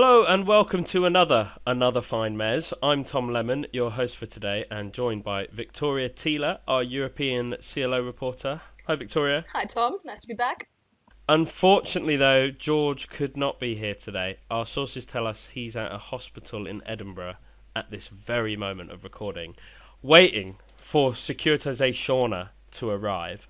Hello and welcome to another another fine Mezz. I'm Tom Lemmon, your host for today, and joined by Victoria Thiele, our European CLO reporter. Hi, Victoria. Hi, Tom. Nice to be back. Unfortunately, though, George could not be here today. Our sources tell us he's at a hospital in Edinburgh at this very moment of recording, waiting for Securitisation to arrive.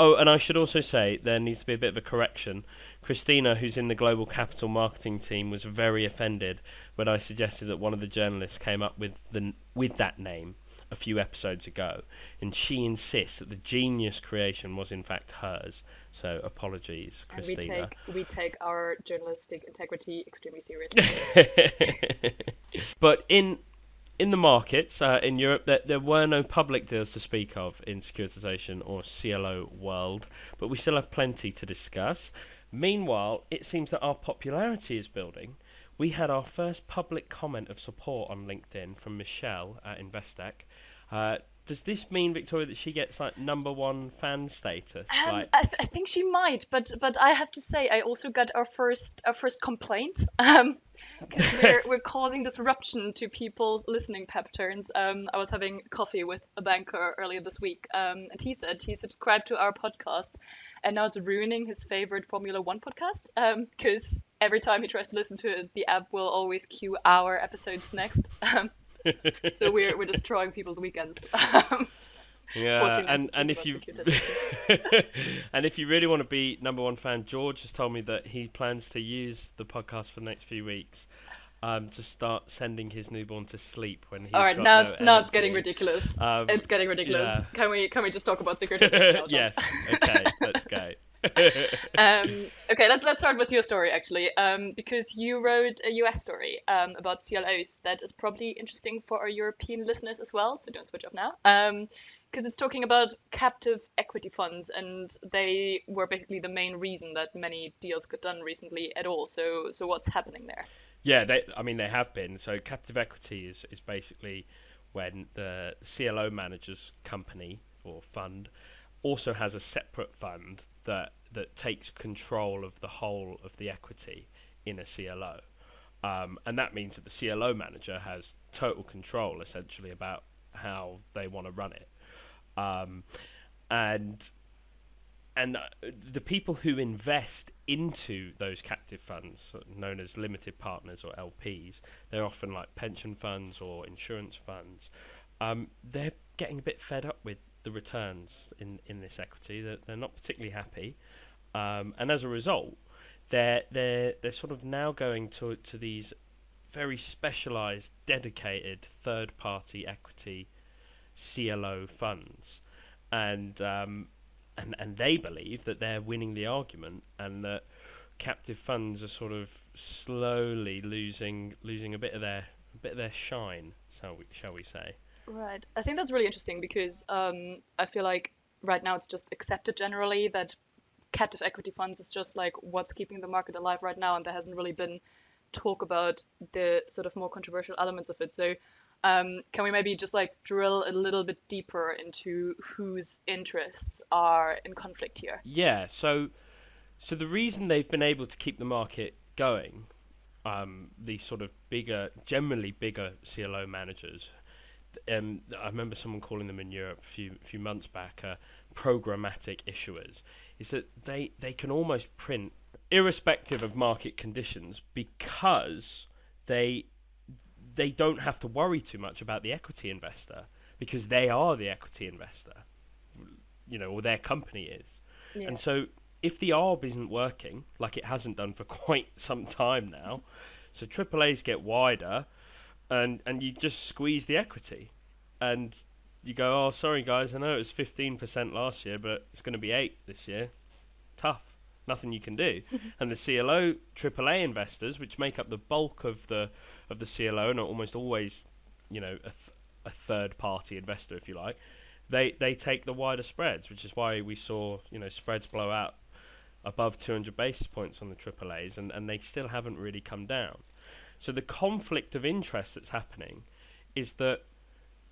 Oh, and I should also say there needs to be a bit of a correction. Christina, who's in the global capital marketing team, was very offended when I suggested that one of the journalists came up with the with that name a few episodes ago, and she insists that the genius creation was in fact hers. So apologies, Christina. We take we take our journalistic integrity extremely seriously. but in in the markets uh, in Europe, there, there were no public deals to speak of in securitization or CLO world, but we still have plenty to discuss. Meanwhile, it seems that our popularity is building. We had our first public comment of support on LinkedIn from Michelle at Investec. Uh, does this mean Victoria that she gets like number one fan status? Um, like... I, th- I, think she might, but but I have to say I also got our first our first complaint. Um, we're, we're causing disruption to people's listening patterns. Um, I was having coffee with a banker earlier this week, um, and he said he subscribed to our podcast, and now it's ruining his favorite Formula One podcast because um, every time he tries to listen to it, the app will always cue our episodes next. Um, so we're we're destroying people's weekends. yeah, and and if you and if you really want to be number one fan, George has told me that he plans to use the podcast for the next few weeks. Um, to start sending his newborn to sleep when he's all right. now, no it's, now it's getting ridiculous. Um, it's getting ridiculous. Yeah. Can we can we just talk about security? yes. Okay. let's go. um, okay, let's let's start with your story actually, um, because you wrote a US story um, about CLOs that is probably interesting for our European listeners as well. So don't switch off now, because it's talking about captive equity funds, and they were basically the main reason that many deals got done recently at all. So so what's happening there? Yeah, they, I mean they have been. So captive equity is is basically when the CLO manager's company or fund also has a separate fund that that takes control of the whole of the equity in a CLO. Um, and that means that the CLO manager has total control essentially about how they want to run it. Um, and and uh, the people who invest into those captive funds, known as limited partners or LPs, they're often like pension funds or insurance funds. Um, they're getting a bit fed up with the returns in, in this equity. They're, they're not particularly happy, um, and as a result, they're they're they're sort of now going to to these very specialised, dedicated third-party equity CLO funds, and um, and and they believe that they're winning the argument, and that captive funds are sort of slowly losing losing a bit of their bit of their shine, shall we shall we say? Right. I think that's really interesting because um, I feel like right now it's just accepted generally that captive equity funds is just like what's keeping the market alive right now, and there hasn't really been talk about the sort of more controversial elements of it. So, um, can we maybe just like drill a little bit deeper into whose interests are in conflict here? Yeah. So, so the reason they've been able to keep the market going, um, these sort of bigger, generally bigger CLO managers um, I remember someone calling them in Europe a few few months back uh, programmatic issuers. Is that they they can almost print irrespective of market conditions because they they don't have to worry too much about the equity investor because they are the equity investor, you know, or their company is, yeah. and so if the ARB isn't working like it hasn't done for quite some time now, so AAA's get wider and and you just squeeze the equity, and you go, oh, sorry guys, I know it was fifteen percent last year, but it's going to be eight this year. Tough, nothing you can do. and the CLO AAA investors, which make up the bulk of the of the CLO, and are almost always, you know, a, th- a third party investor, if you like. They they take the wider spreads, which is why we saw you know spreads blow out above 200 basis points on the AAA's, and, and they still haven't really come down. So the conflict of interest that's happening is that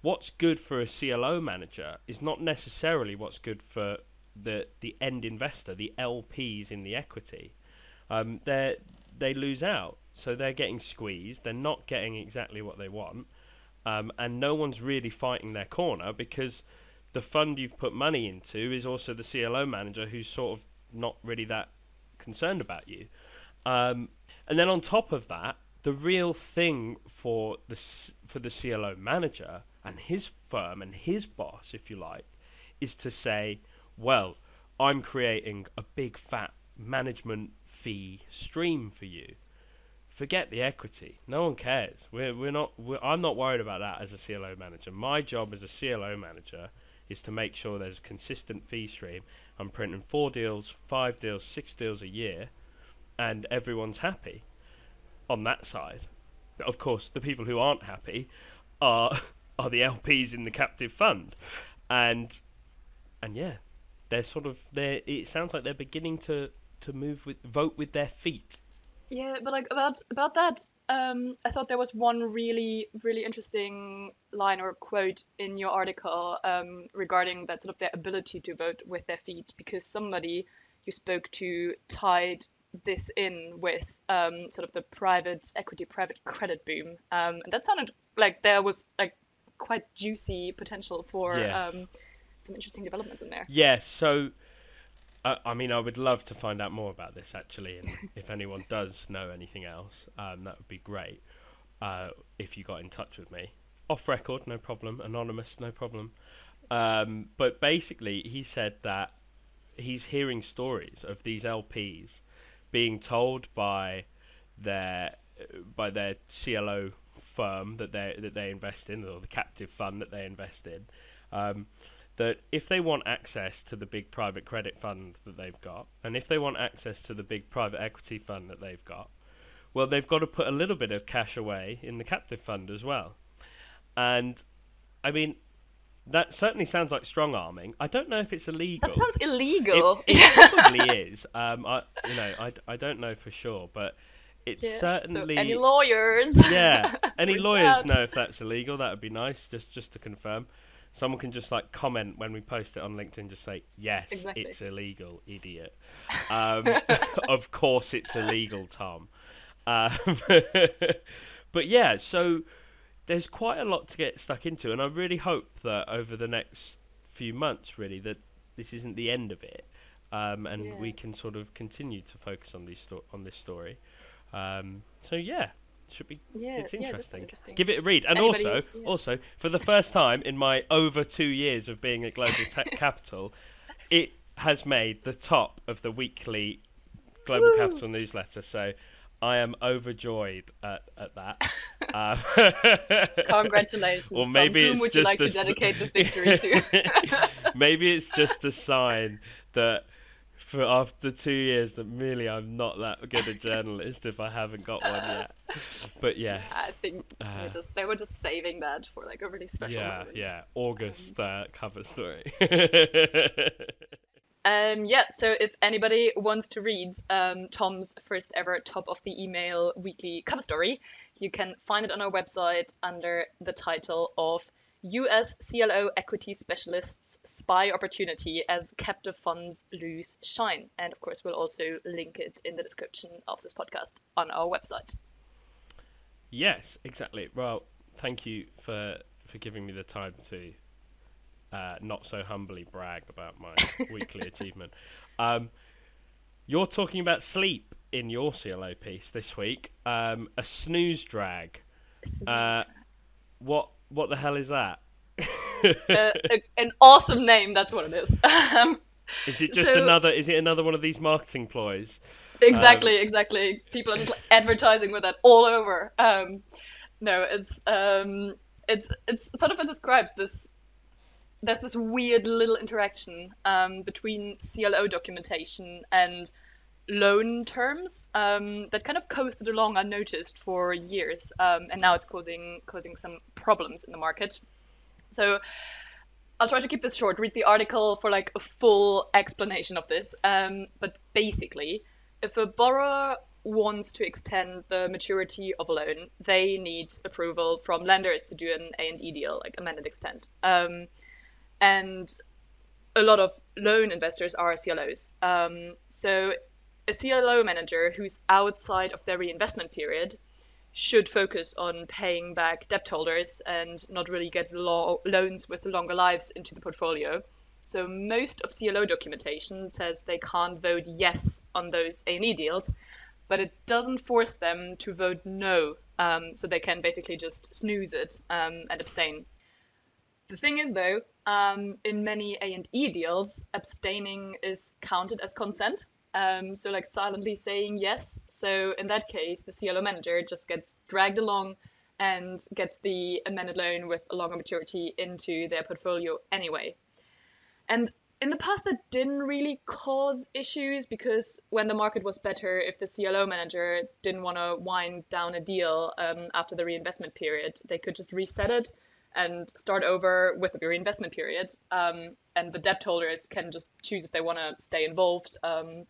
what's good for a CLO manager is not necessarily what's good for the the end investor, the LPs in the equity. Um, they they lose out, so they're getting squeezed. They're not getting exactly what they want, um, and no one's really fighting their corner because the fund you've put money into is also the CLO manager who's sort of not really that concerned about you. Um, and then on top of that, the real thing for the for the CLO manager and his firm and his boss, if you like, is to say, well, I'm creating a big fat management fee stream for you. Forget the equity. No one cares. We're we're not. We're, I'm not worried about that as a CLO manager. My job as a CLO manager is to make sure there's a consistent fee stream. I'm printing four deals, five deals, six deals a year, and everyone's happy on that side. Of course, the people who aren't happy are are the LPs in the captive fund, and and yeah, they're sort of they. It sounds like they're beginning to to move with vote with their feet. Yeah, but like about about that, um, I thought there was one really really interesting line or quote in your article um, regarding that sort of their ability to vote with their feet because somebody you spoke to tied this in with um, sort of the private equity, private credit boom, um, and that sounded like there was like quite juicy potential for Yes. um, some interesting developments in there. Yeah, so uh, I mean, I would love to find out more about this actually, and if anyone does know anything else, um, that would be great. Uh, if you got in touch with me off record, no problem. Anonymous, no problem. Um, but basically, he said that he's hearing stories of these LPs being told by their by their CLO firm that they that they invest in, or the captive fund that they invest in, um, that if they want access to the big private credit fund that they've got, and if they want access to the big private equity fund that they've got, well, they've got to put a little bit of cash away in the captive fund as well. And I mean, that certainly sounds like strong arming. I don't know if it's illegal. That sounds illegal. It, it probably is. Um, I, you know, I, I don't know for sure, but it's Yeah, certainly. So any lawyers? yeah, any lawyers know if that's illegal. That would be nice, just just to confirm. Someone can just like comment when we post it on LinkedIn. Just say yes, Exactly. it's illegal, idiot. Um, of course, it's illegal, Tom. Um, but yeah, so there's quite a lot to get stuck into, and I really hope that over the next few months, really, that this isn't the end of it, um, and Yeah. we can sort of continue to focus on these sto- on this story. Um, so yeah, should be Yeah, it's yeah, interesting. interesting. Give it a read, and Anybody- also, yeah. also for the first time in my over two years of being at Global Tech Capital, it has made the top of the weekly Global Woo. Capital newsletter. So I am overjoyed at, at that. Um, Congratulations. Or maybe Whom it's would you just like a to s- dedicate the victory to? maybe it's just a sign that for after two years that really I'm not that good a journalist if I haven't got one yet. But yes. I think they, Uh, were just, they were just saving that for like a really special Yeah, moment. yeah. August uh, cover story. Um, yeah, so if anybody wants to read um, Tom's first ever top of the email weekly cover story, you can find it on our website under the title of US CLO Equity Specialists Spy Opportunity as Captive Funds Lose Shine. And of course, we'll also link it in the description of this podcast on our website. yes, exactly. Well, thank you for for giving me the time to uh, not so humbly brag about my weekly achievement. Um, you're talking about sleep in your CLO piece this week. Um, a snooze drag. Uh, what what the hell is that? Uh, an awesome name, that's what it is. Um, Is it just so- another? Is it another one of these marketing ploys? Exactly, exactly. People are just like advertising with that all over. Um, no, it's um, it's it's sort of it describes this. There's this weird little interaction um, between CLO documentation and loan terms um, that kind of coasted along unnoticed for years, um, and now it's causing causing some problems in the market. So I'll try to keep this short. Read the article for like a full explanation of this. Um, but basically, if a borrower wants to extend the maturity of a loan, they need approval from lenders to do an A and E deal, like amend and extend. Um, and a lot of loan investors are CLOs. Um, so a CLO manager who's outside of their reinvestment period should focus on paying back debt holders and not really get lo- loans with longer lives into the portfolio. So most of CLO documentation says they can't vote yes on those A&E deals, but it doesn't force them to vote no. Um, so they can basically just snooze it um, and abstain. The thing is, though, um, in many A&E deals, abstaining is counted as consent. Um, so like silently saying yes. So in that case, the CLO manager just gets dragged along and gets the amended loan with a longer maturity into their portfolio anyway. And in the past, that didn't really cause issues because when the market was better, if the CLO manager didn't want to wind down a deal um, after the reinvestment period, they could just reset it and start over with the reinvestment period. Um, and the debt holders can just choose if they want to stay involved um,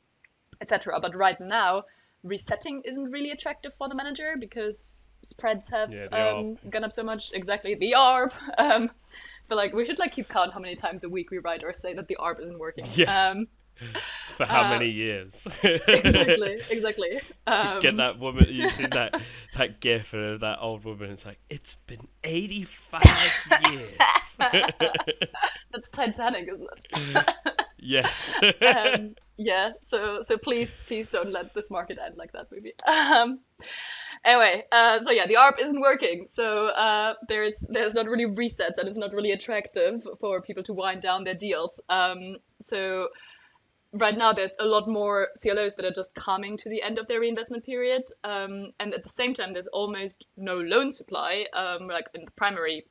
etc. But right now, resetting isn't really attractive for the manager because spreads have Yeah, um, gone up so much. Exactly, the ARB. Um, feel like we should like keep count how many times a week we write or say that the ARB isn't working. Yeah. Um, For how Uh, many years? exactly, exactly. Um, Get that woman. You see that that gif of that old woman. It's like it's been eighty-five years. That's Titanic, isn't it? yes. um, yeah. So so please please don't let this market end like that movie. Um, anyway, uh, so yeah, the ARB isn't working. So uh, there's there's not really resets and it's not really attractive for people to wind down their deals. Um, so right now there's a lot more CLOs that are just coming to the end of their reinvestment period, um, and at the same time there's almost no loan supply, um, like in the primary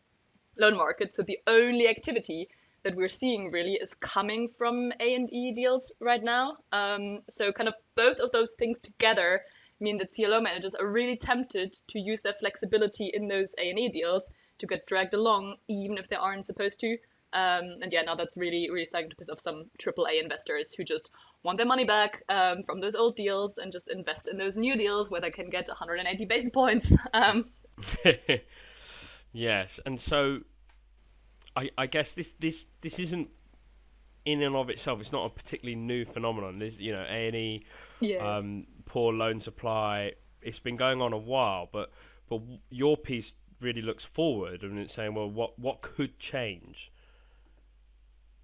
loan market. So the only activity that we're seeing really is coming from A and E deals right now. Um, so kind of both of those things together mean that CLO managers are really tempted to use their flexibility in those A and E deals to get dragged along, even if they aren't supposed to. Um, and yeah, now that's really, really starting to piss off some AAA investors who just want their money back um, from those old deals and just invest in those new deals where they can get 180 basis points. Um, yes, and so I, I guess this, this this isn't in and of itself. It's not a particularly new phenomenon. This, you know, A and E, yeah. um, poor loan supply. It's been going on a while, but but your piece really looks forward and it's saying, well, what what could change?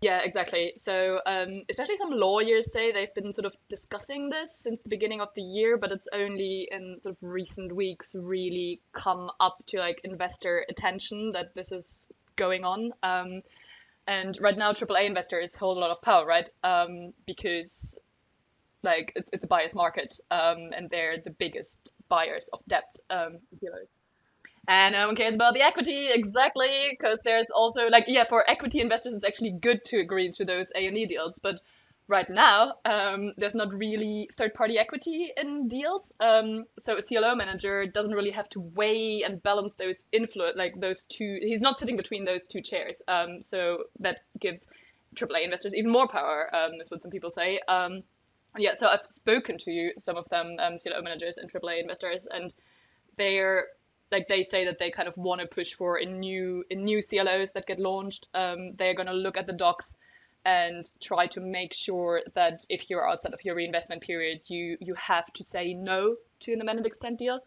Yeah, exactly. So, um, especially some lawyers say they've been sort of discussing this since the beginning of the year, but it's only in sort of recent weeks really come up to like investor attention that this is going on. Um, and right now, AAA investors hold a lot of power, right? Um, because like it's, it's a buyer's market, um, and they're the biggest buyers of debt. Um, know, and no one cares about the equity exactly because there's also like yeah for equity investors it's actually good to agree to those A and E deals but right now um, there's not really third party equity in deals. Um, so a CLO manager doesn't really have to weigh and balance those influence like those two he's not sitting between those two chairs. Um, so that gives AAA investors even more power um, is what some people say. Um, yeah so I've spoken to some of them um, CLO managers and AAA investors and they're like they say that they kind of want to push for in new in new CLOs that get launched. Um, they're going to look at the docs and try to make sure that if you're outside of your reinvestment period, you you have to say no to an amend and extend deal.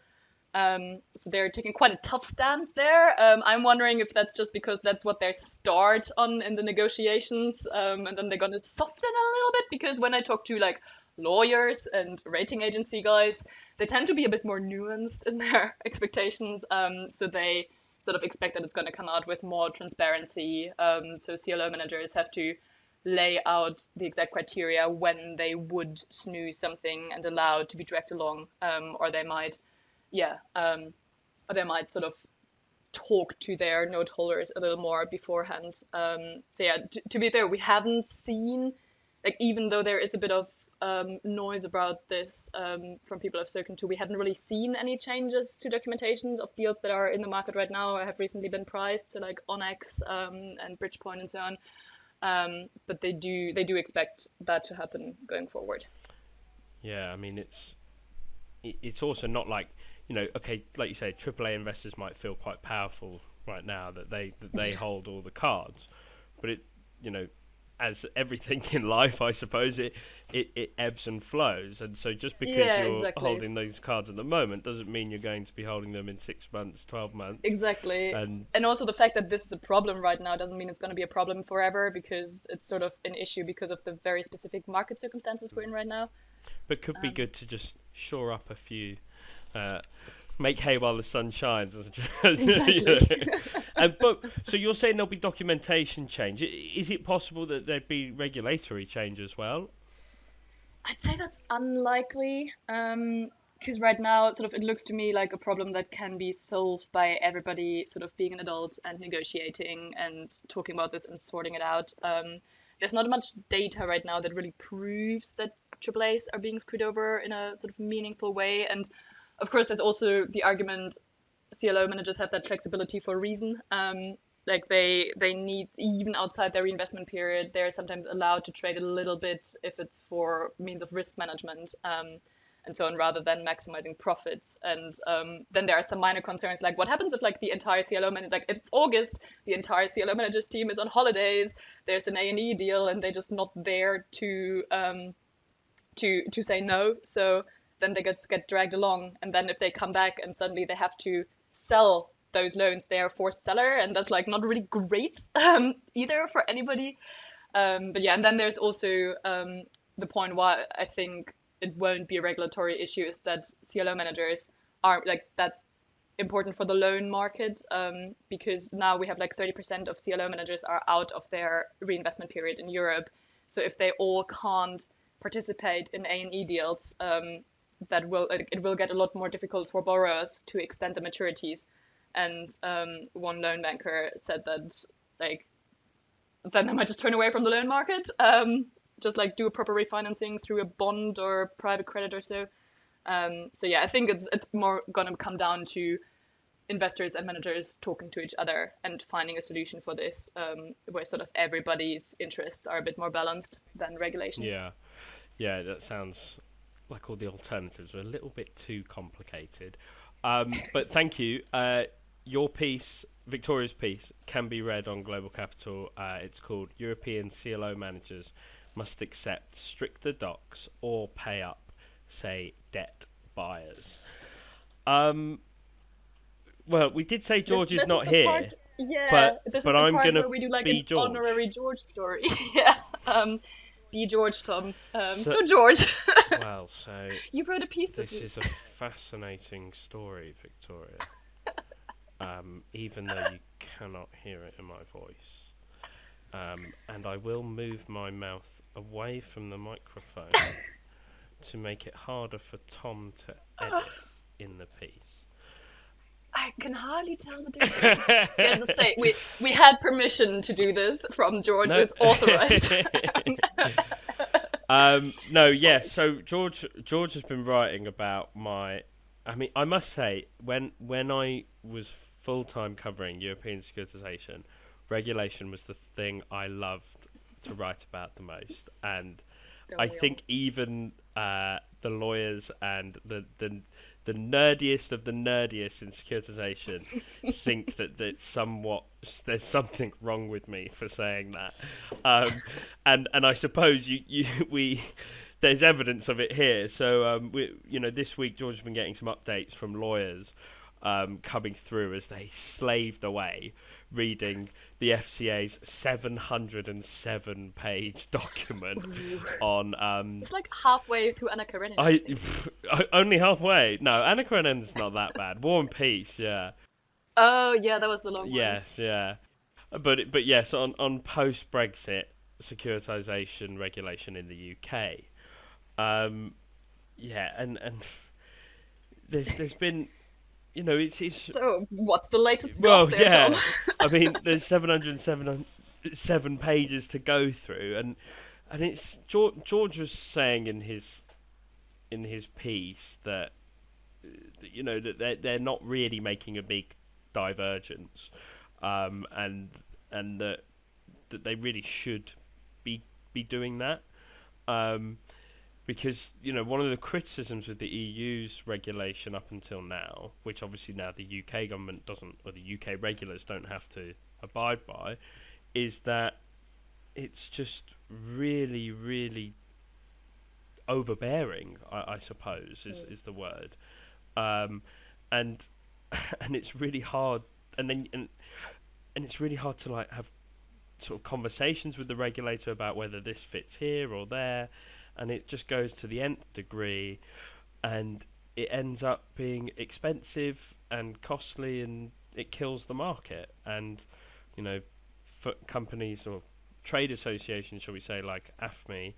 Um, so they're taking quite a tough stance there. Um, I'm wondering if that's just because that's what they start on in the negotiations, um, and then they're going to soften a little bit. Because when I talk to like lawyers and rating agency guys, they tend to be a bit more nuanced in their expectations. Um, so they sort of expect that it's going to come out with more transparency. Um, so CLO managers have to lay out the exact criteria when they would snooze something and allow it to be dragged along, um, or they might, yeah, um, or they might sort of talk to their note holders a little more beforehand. Um, so yeah, t- to be fair, we haven't seen like even though there is a bit of um, noise about this um, from people I've spoken to. We haven't really seen any changes to documentations of deals that are in the market right now or have recently been priced, so like Onex um, and Bridgepoint and so on. Um, but they do they do expect that to happen going forward. Yeah, I mean it's it's also not like you know, okay, like you say, AAA investors might feel quite powerful right now that they that they hold all the cards, but it you know as everything in life, I suppose it, it, it ebbs and flows, and so just because Yeah, you're exactly. holding those cards at the moment doesn't mean you're going to be holding them in six months, twelve months, Exactly. and and also the fact that this is a problem right now doesn't mean it's going to be a problem forever because it's sort of an issue because of the very specific market circumstances we're in right now. but could be Um, good to just shore up a few. Uh, Make hay while the sun shines, you and but so you're saying there'll be documentation change. Is it possible that there'd be regulatory change as well? I'd say that's unlikely. Um, because right now, sort of, it looks to me like a problem that can be solved by everybody sort of being an adult and negotiating and talking about this and sorting it out. Um, there's not much data right now that really proves that AAAs are being screwed over in a sort of meaningful way. And of course, there's also the argument CLO managers have that flexibility for a reason. Um, like they they need even outside their reinvestment period, they're sometimes allowed to trade a little bit if it's for means of risk management. Um, and so on, rather than maximizing profits. And um, then there are some minor concerns, like what happens if like the entire CLO manager like it's August, the entire CLO managers team is on holidays, there's an A and E deal, and they're just not there to um, to to say no. So then they just get dragged along, and then if they come back and suddenly they have to sell those loans, they are a forced seller, and that's like not really great um, either for anybody. Um, but yeah, and then there's also um, the point why I think it won't be a regulatory issue is that CLO managers are like that's important for the loan market um, because now we have like 30% of CLO managers are out of their reinvestment period in Europe. So if they all can't participate in A and E deals, um, that will it will get a lot more difficult for borrowers to extend the maturities. And um, one loan banker said that like then they might just turn away from the loan market, um, just like do a proper refinancing through a bond or private credit or so. Um, so yeah, I think it's it's more gonna come down to investors and managers talking to each other and finding a solution for this, um, where sort of everybody's interests are a bit more balanced than regulation. Yeah, yeah, that sounds like all the alternatives are a little bit too complicated. Um, but thank you. Uh, your piece, Victoria's piece, can be read on Global Capital. Uh, it's called European CLO Managers Must Accept Stricter Docs or Pay Up, Say Debt Buyers. Um, well, we did say George This- is this not the here. part- yeah, but- this but is the I'm part gonna where we do like be an George. honorary George story. yeah. Um, be George, Tom. Um, So- so, George, well, so you wrote a piece This is a fascinating story, Victoria. Um, even though you cannot hear it in my voice. Um, and I will move my mouth away from the microphone to make it harder for Tom to edit in the piece. I can hardly tell the difference. Gotta say, we we had permission to do this from George. No. It's authorized. um, no, yeah. So George George has been writing about my. I mean, I must say, when when I was full time covering European securitization, regulation was the thing I loved to write about the most, and Don't I we all? think even uh, the lawyers and the, the the nerdiest of the nerdiest in securitization think that that somewhat there's something wrong with me for saying that, um, and and I suppose you, you we there's evidence of it here. So um, we you know this week George has been getting some updates from lawyers um, coming through as they slaved away reading the FCA's 707 page document on um, It's like halfway through Anna Karenina. I only halfway. No, Anna Karenina's not that bad. War and Peace, yeah, Oh yeah, that was the long one. yes, yeah. But but yes, on on post Brexit securitization regulation in the UK, um, yeah, and and there's there's been, you know, it's it's So what's the latest well, there, yeah. Tom? I mean, there's 707 seven pages to go through, and and it's George, George was saying in his in his piece that that, you know that they're they're not really making a big divergence, um, and and that that they really should be be doing that. Um, because you know one of the criticisms with the EU's regulation up until now, which obviously now the UK government doesn't, or the UK regulators don't have to abide by, is that it's just really, really overbearing. I, I suppose is, Mm. is the word, um, and and it's really hard. And then and and it's really hard to like have sort of conversations with the regulator about whether this fits here or there, and it just goes to the nth degree, and it ends up being expensive and costly, and it kills the market. And you know, for companies or trade associations, shall we say, like AFME,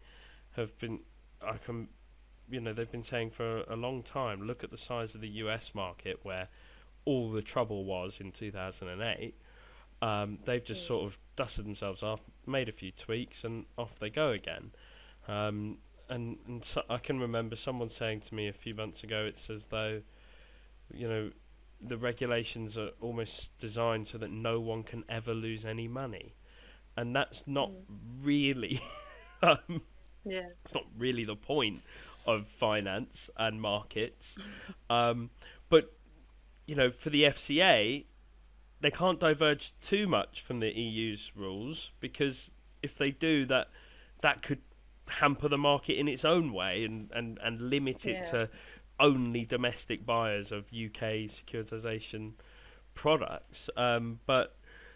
have been, I can, you know, they've been saying for a long time. Look at the size of the U.S. market, where all the trouble was in 2008. Um, they've just Mm. sort of dusted themselves off, made a few tweaks, and off they go again. Um, and and so I can remember someone saying to me a few months ago, it's as though, you know, the regulations are almost designed so that no one can ever lose any money, and that's not Mm. really, um, Yeah. it's not really the point of finance and markets. Um, but you know, for the FCA, they can't diverge too much from the EU's rules because if they do, that that could hamper the market in its own way and, and, and limit it Yeah. to only domestic buyers of UK securitization products. Um, but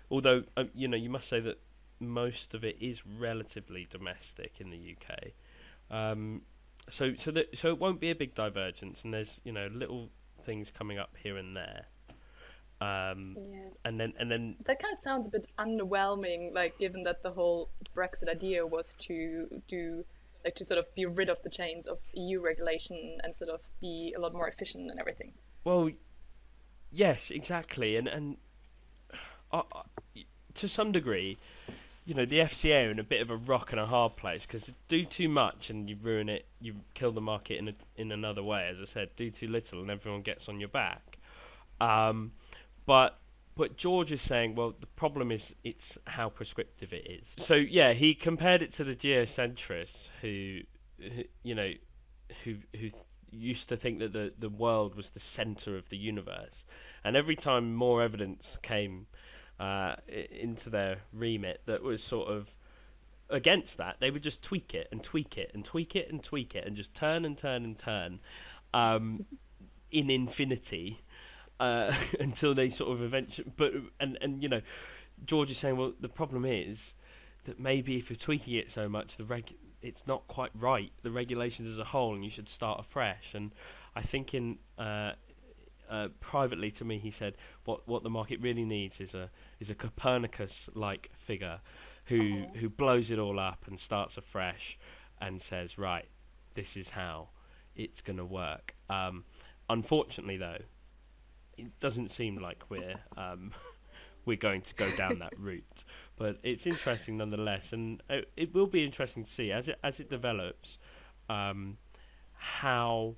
although um, you know, you must say that most of it is relatively domestic in the UK. Um, so so that so it won't be a big divergence, and there's you know little things coming up here and there. Um, Yeah. and then and then That kind of sounds a bit underwhelming, like given that the whole Brexit idea was to do, like to sort of be rid of the chains of EU regulation and sort of be a lot more efficient and everything. Well, yes, exactly, and and uh, uh, to some degree, you know, the FCA are in a bit of a rock and a hard place because do too much and you ruin it, you kill the market in a, in another way. As I said, do too little and everyone gets on your back. Um, but but George is saying, well, the problem is it's how prescriptive it is. So yeah, he compared it to the geocentrists who, who you know, who who used to think that the, the world was the center of the universe. And every time more evidence came uh, into their remit that was sort of against that, they would just tweak it and tweak it and tweak it and tweak it and just turn and turn and turn um, in infinity uh, until they sort of eventually. But and and you know, George is saying, well, the problem is that maybe if you're tweaking it so much, the reg it's not quite right. The regulations as a whole, and you should start afresh. And I think in uh, uh, privately to me, he said what what the market really needs is a is a Copernicus like figure who Oh. who blows it all up and starts afresh and says right, this is how it's going to work. Um, unfortunately, though, it doesn't seem like we're um, we're going to go down that route. But it's interesting nonetheless, and it, it will be interesting to see as it as it develops um, how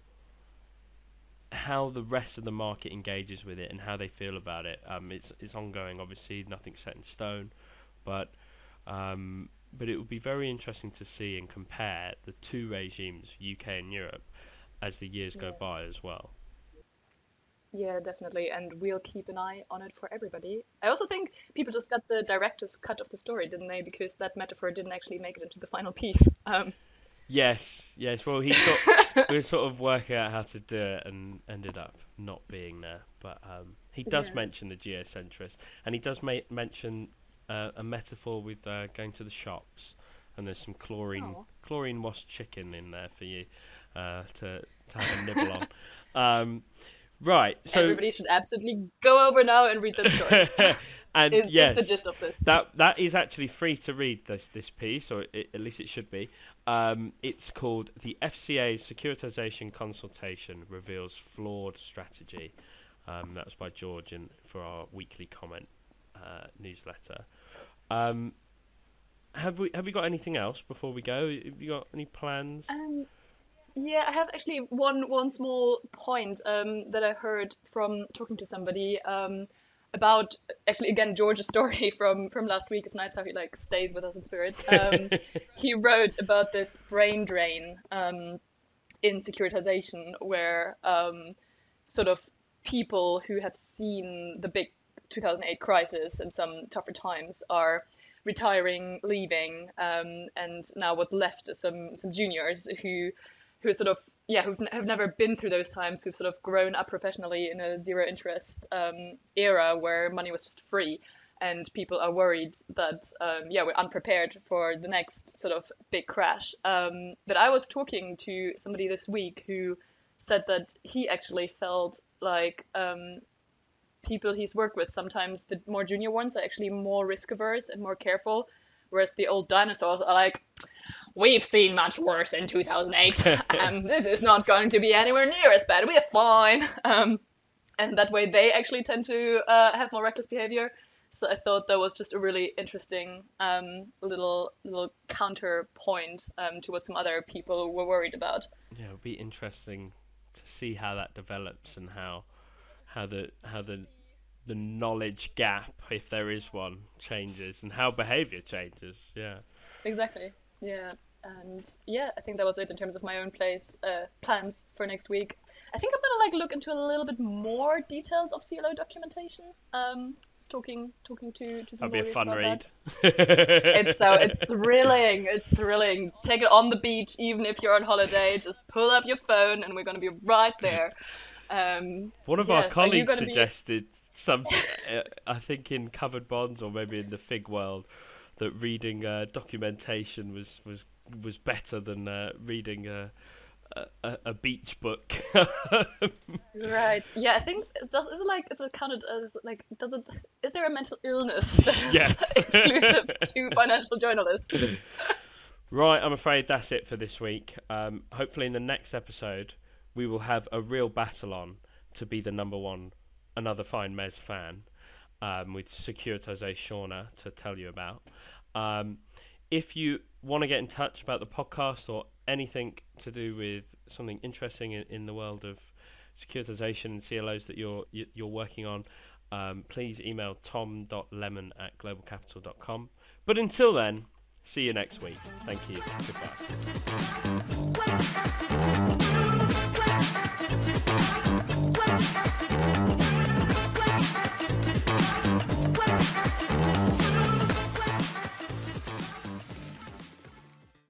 how the rest of the market engages with it and how they feel about it. Um, it's it's ongoing, obviously, nothing's set in stone, but um, but it will be very interesting to see and compare the two regimes, UK and Europe, as the years go by as well. Yeah, definitely, and we'll keep an eye on it for everybody. I also think people just got the director's cut of the story, didn't they? Because that metaphor didn't actually make it into the final piece. Um, Yes, yes. Well, he sort we were sort of working out how to do it and ended up not being there. But um, he does Yeah. mention the geocentrist, and he does ma- mention uh, a metaphor with uh, going to the shops, and there's some chlorine Oh. chlorine washed chicken in there for you uh, to to have a nibble on. Um, right. So everybody should absolutely go over now and read that story. and is, is yes, the gist of this. that that is actually free to read this this piece, or it, at least it should be. Um, it's called the FCA Securitization Consultation reveals flawed strategy. Um, that was by George in, for our weekly comment uh, newsletter. Um, have we have we got anything else before we go? Have you got any plans? Yeah, I have actually one one small point um, that I heard from talking to somebody um, about actually again George's story from from last week. It's nice how he like stays with us in spirit. Um, he wrote about this brain drain um, in securitization, where um, sort of people who had seen the big 2008 crisis and some tougher times are retiring, leaving, um, and now what's left are some some juniors who who sort of yeah who have never been through those times, who've sort of grown up professionally in a zero interest um, era where money was just free. And people are worried that um, yeah we're unprepared for the next sort of big crash. Um, but I was talking to somebody this week who said that he actually felt like um, people he's worked with, sometimes the more junior ones are actually more risk averse and more careful, whereas the old dinosaurs are like, we've seen much worse in 2008. um, this is not going to be anywhere near as bad. We're fine. Um, and that way they actually tend to uh, have more reckless behavior. So I thought that was just a really interesting um, little little counterpoint um, to what some other people were worried about. Yeah, it'll be interesting to see how that develops and how how the how the the knowledge gap, if there is one, changes and how behavior changes. Yeah. Exactly. Yeah. And yeah, I think that was it in terms of my own place uh, plans for next week. I think I'm gonna like look into a little bit more details of CLO documentation. Um, talking talking to to some That'd be a fun read. it's so it's thrilling. It's thrilling. Take it on the beach, even if you're on holiday. Just pull up your phone, and we're gonna be right there. Um, One of our colleagues suggested something, uh, I think in covered bonds or maybe in the fig world, that reading uh, documentation was, was was better than uh, reading a, a, a beach book. right. Yeah, I think does is it like is it counted as like does it is there a mental illness that yes. exclusive to financial journalists? Right, I'm afraid that's it for this week. Um, hopefully, in the next episode, we will have a real battle on to be the number one, another fine Mezz fan, um, with Securitize Shauna to tell you about. Um, if you want to get in touch about the podcast or anything to do with something interesting in, in the world of securitization and CLOs that you're you're working on, um, please email tom.lemmon at globalcapital.com. But until then, see you next week. Thank you. Goodbye.